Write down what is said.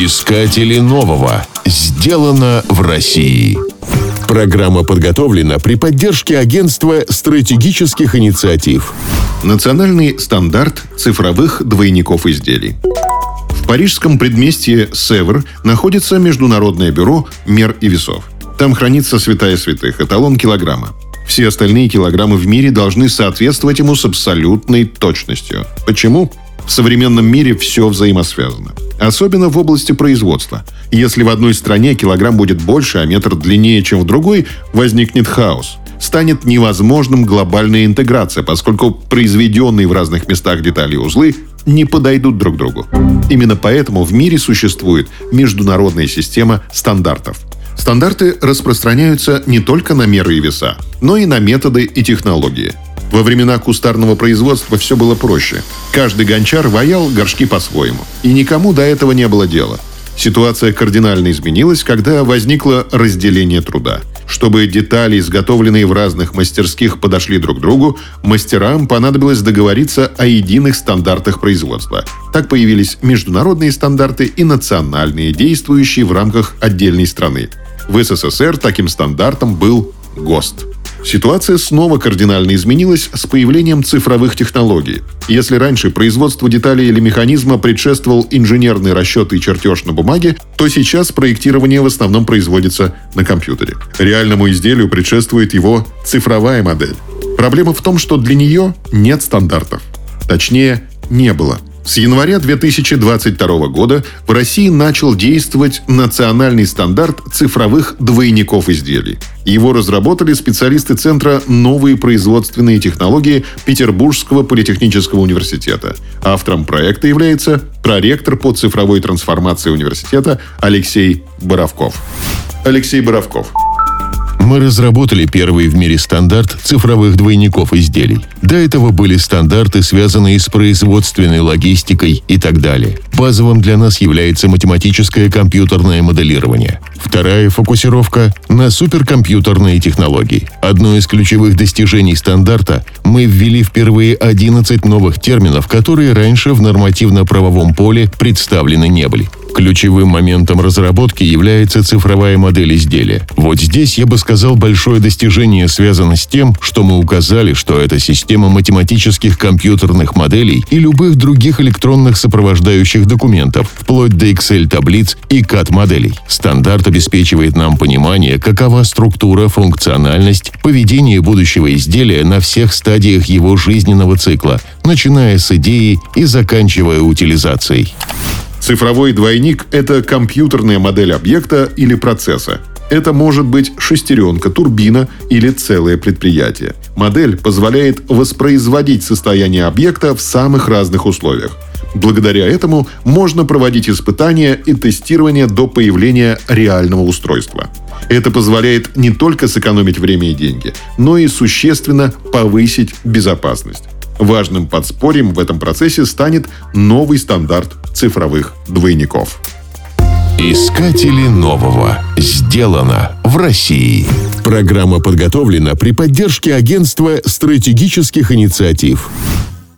Искатели нового. Сделано в России. Программа подготовлена при поддержке Агентства стратегических инициатив. Национальный стандарт цифровых двойников изделий. В парижском предместье Севр находится Международное бюро мер и весов. Там хранится святая святых, эталон килограмма. Все остальные килограммы в мире должны соответствовать ему с абсолютной точностью. Почему? В современном мире все взаимосвязано. Особенно в области производства. Если в одной стране килограмм будет больше, а метр длиннее, чем в другой, возникнет хаос. Станет невозможным глобальная интеграция, поскольку произведенные в разных местах детали и узлы не подойдут друг другу. Именно поэтому в мире существует международная система стандартов. Стандарты распространяются не только на меры и веса, но и на методы и технологии – во времена кустарного производства все было проще. Каждый гончар ваял горшки по-своему. И никому до этого не было дела. Ситуация кардинально изменилась, когда возникло разделение труда. Чтобы детали, изготовленные в разных мастерских, подошли друг к другу, мастерам понадобилось договориться о единых стандартах производства. Так появились международные стандарты и национальные, действующие в рамках отдельной страны. В СССР таким стандартом был ГОСТ. Ситуация снова кардинально изменилась с появлением цифровых технологий. Если раньше производству деталей или механизма предшествовал инженерный расчет и чертеж на бумаге, то сейчас проектирование в основном производится на компьютере. Реальному изделию предшествует его цифровая модель. Проблема в том, что для нее нет стандартов. Точнее, не было. С января 2022 года в России начал действовать национальный стандарт цифровых двойников изделий. Его разработали специалисты Центра «Новые производственные технологии» Петербургского политехнического университета. Автором проекта является проректор по цифровой трансформации университета Алексей Боровков. Алексей Боровков – мы разработали первый в мире стандарт цифровых двойников изделий. До этого были стандарты, связанные с производственной логистикой и так далее. Базовым для нас является математическое компьютерное моделирование. Вторая фокусировка на суперкомпьютерные технологии. Одно из ключевых достижений стандарта – мы ввели впервые 11 новых терминов, которые раньше в нормативно-правовом поле представлены не были. Ключевым моментом разработки является цифровая модель изделия. Вот здесь я бы сказал большое достижение связано с тем, что мы указали, что это система математических компьютерных моделей и любых других электронных сопровождающих документов, вплоть до Excel-таблиц и CAD-моделей. Стандарт обеспечивает нам понимание, какова структура, функциональность, поведение будущего изделия на всех стадиях его жизненного цикла, начиная с идеи и заканчивая утилизацией. Цифровой двойник – это компьютерная модель объекта или процесса. Это может быть шестеренка, турбина или целое предприятие. Модель позволяет воспроизводить состояние объекта в самых разных условиях. Благодаря этому можно проводить испытания и тестирование до появления реального устройства. Это позволяет не только сэкономить время и деньги, но и существенно повысить безопасность. Важным подспорьем в этом процессе станет новый стандарт цифровых двойников. Искатели нового. Сделано в России. Программа подготовлена при поддержке Агентства стратегических инициатив.